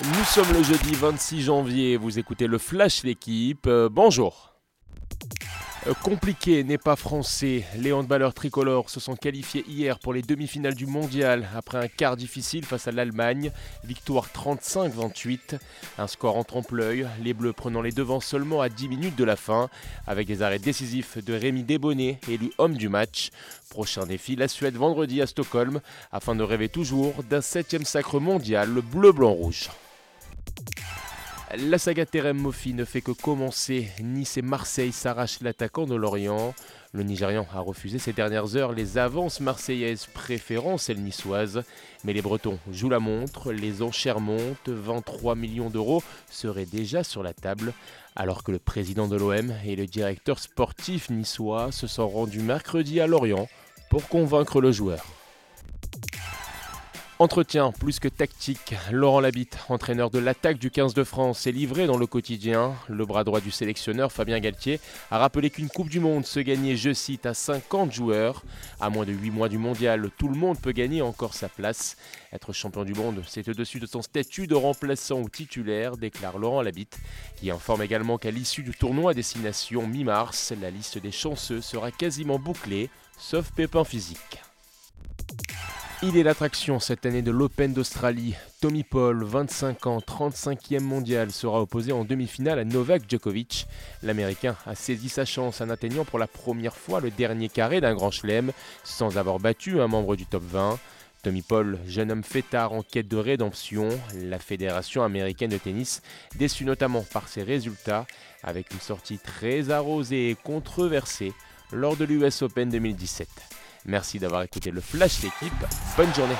Nous sommes le jeudi 26 janvier, vous écoutez le Flash l'équipe, euh, bonjour. Euh, compliqué n'est pas français. Les handballeurs tricolores se sont qualifiés hier pour les demi-finales du mondial après un quart difficile face à l'Allemagne. Victoire 35-28. Un score en trompe-l'œil. Les Bleus prenant les devants seulement à 10 minutes de la fin avec des arrêts décisifs de Rémi Desbonnets, élu homme du match. Prochain défi, la Suède vendredi à Stockholm afin de rêver toujours d'un septième sacre mondial, le bleu-blanc-rouge. La saga Terem Mofi ne fait que commencer. Nice et Marseille s'arrachent l'attaquant de Lorient. Le Nigérian a refusé ces dernières heures les avances marseillaises préférant celles niçoises. Mais les Bretons jouent la montre, les enchères montent, 23 millions d'euros seraient déjà sur la table. Alors que le président de l'OM et le directeur sportif niçois se sont rendus mercredi à Lorient pour convaincre le joueur. Entretien plus que tactique, Laurent Labitte, entraîneur de l'attaque du 15 de France, est livré dans le quotidien. Le bras droit du sélectionneur, Fabien Galtier, a rappelé qu'une Coupe du Monde se gagnait, je cite, à 50 joueurs. À moins de 8 mois du mondial, tout le monde peut gagner encore sa place. Être champion du monde, c'est au-dessus de son statut de remplaçant ou titulaire, déclare Laurent Labitte, qui informe également qu'à l'issue du tournoi à destination mi-mars, la liste des chanceux sera quasiment bouclée, sauf pépin physique. Il est l'attraction cette année de l'Open d'Australie. Tommy Paul, 25 ans, 35e mondial, sera opposé en demi-finale à Novak Djokovic. L'Américain a saisi sa chance en atteignant pour la première fois le dernier carré d'un grand chelem sans avoir battu un membre du top 20. Tommy Paul, jeune homme fêtard en quête de rédemption, la Fédération américaine de tennis, déçue notamment par ses résultats, avec une sortie très arrosée et controversée lors de l'US Open 2017. Merci d'avoir écouté le Flash d'équipe. Bonne journée.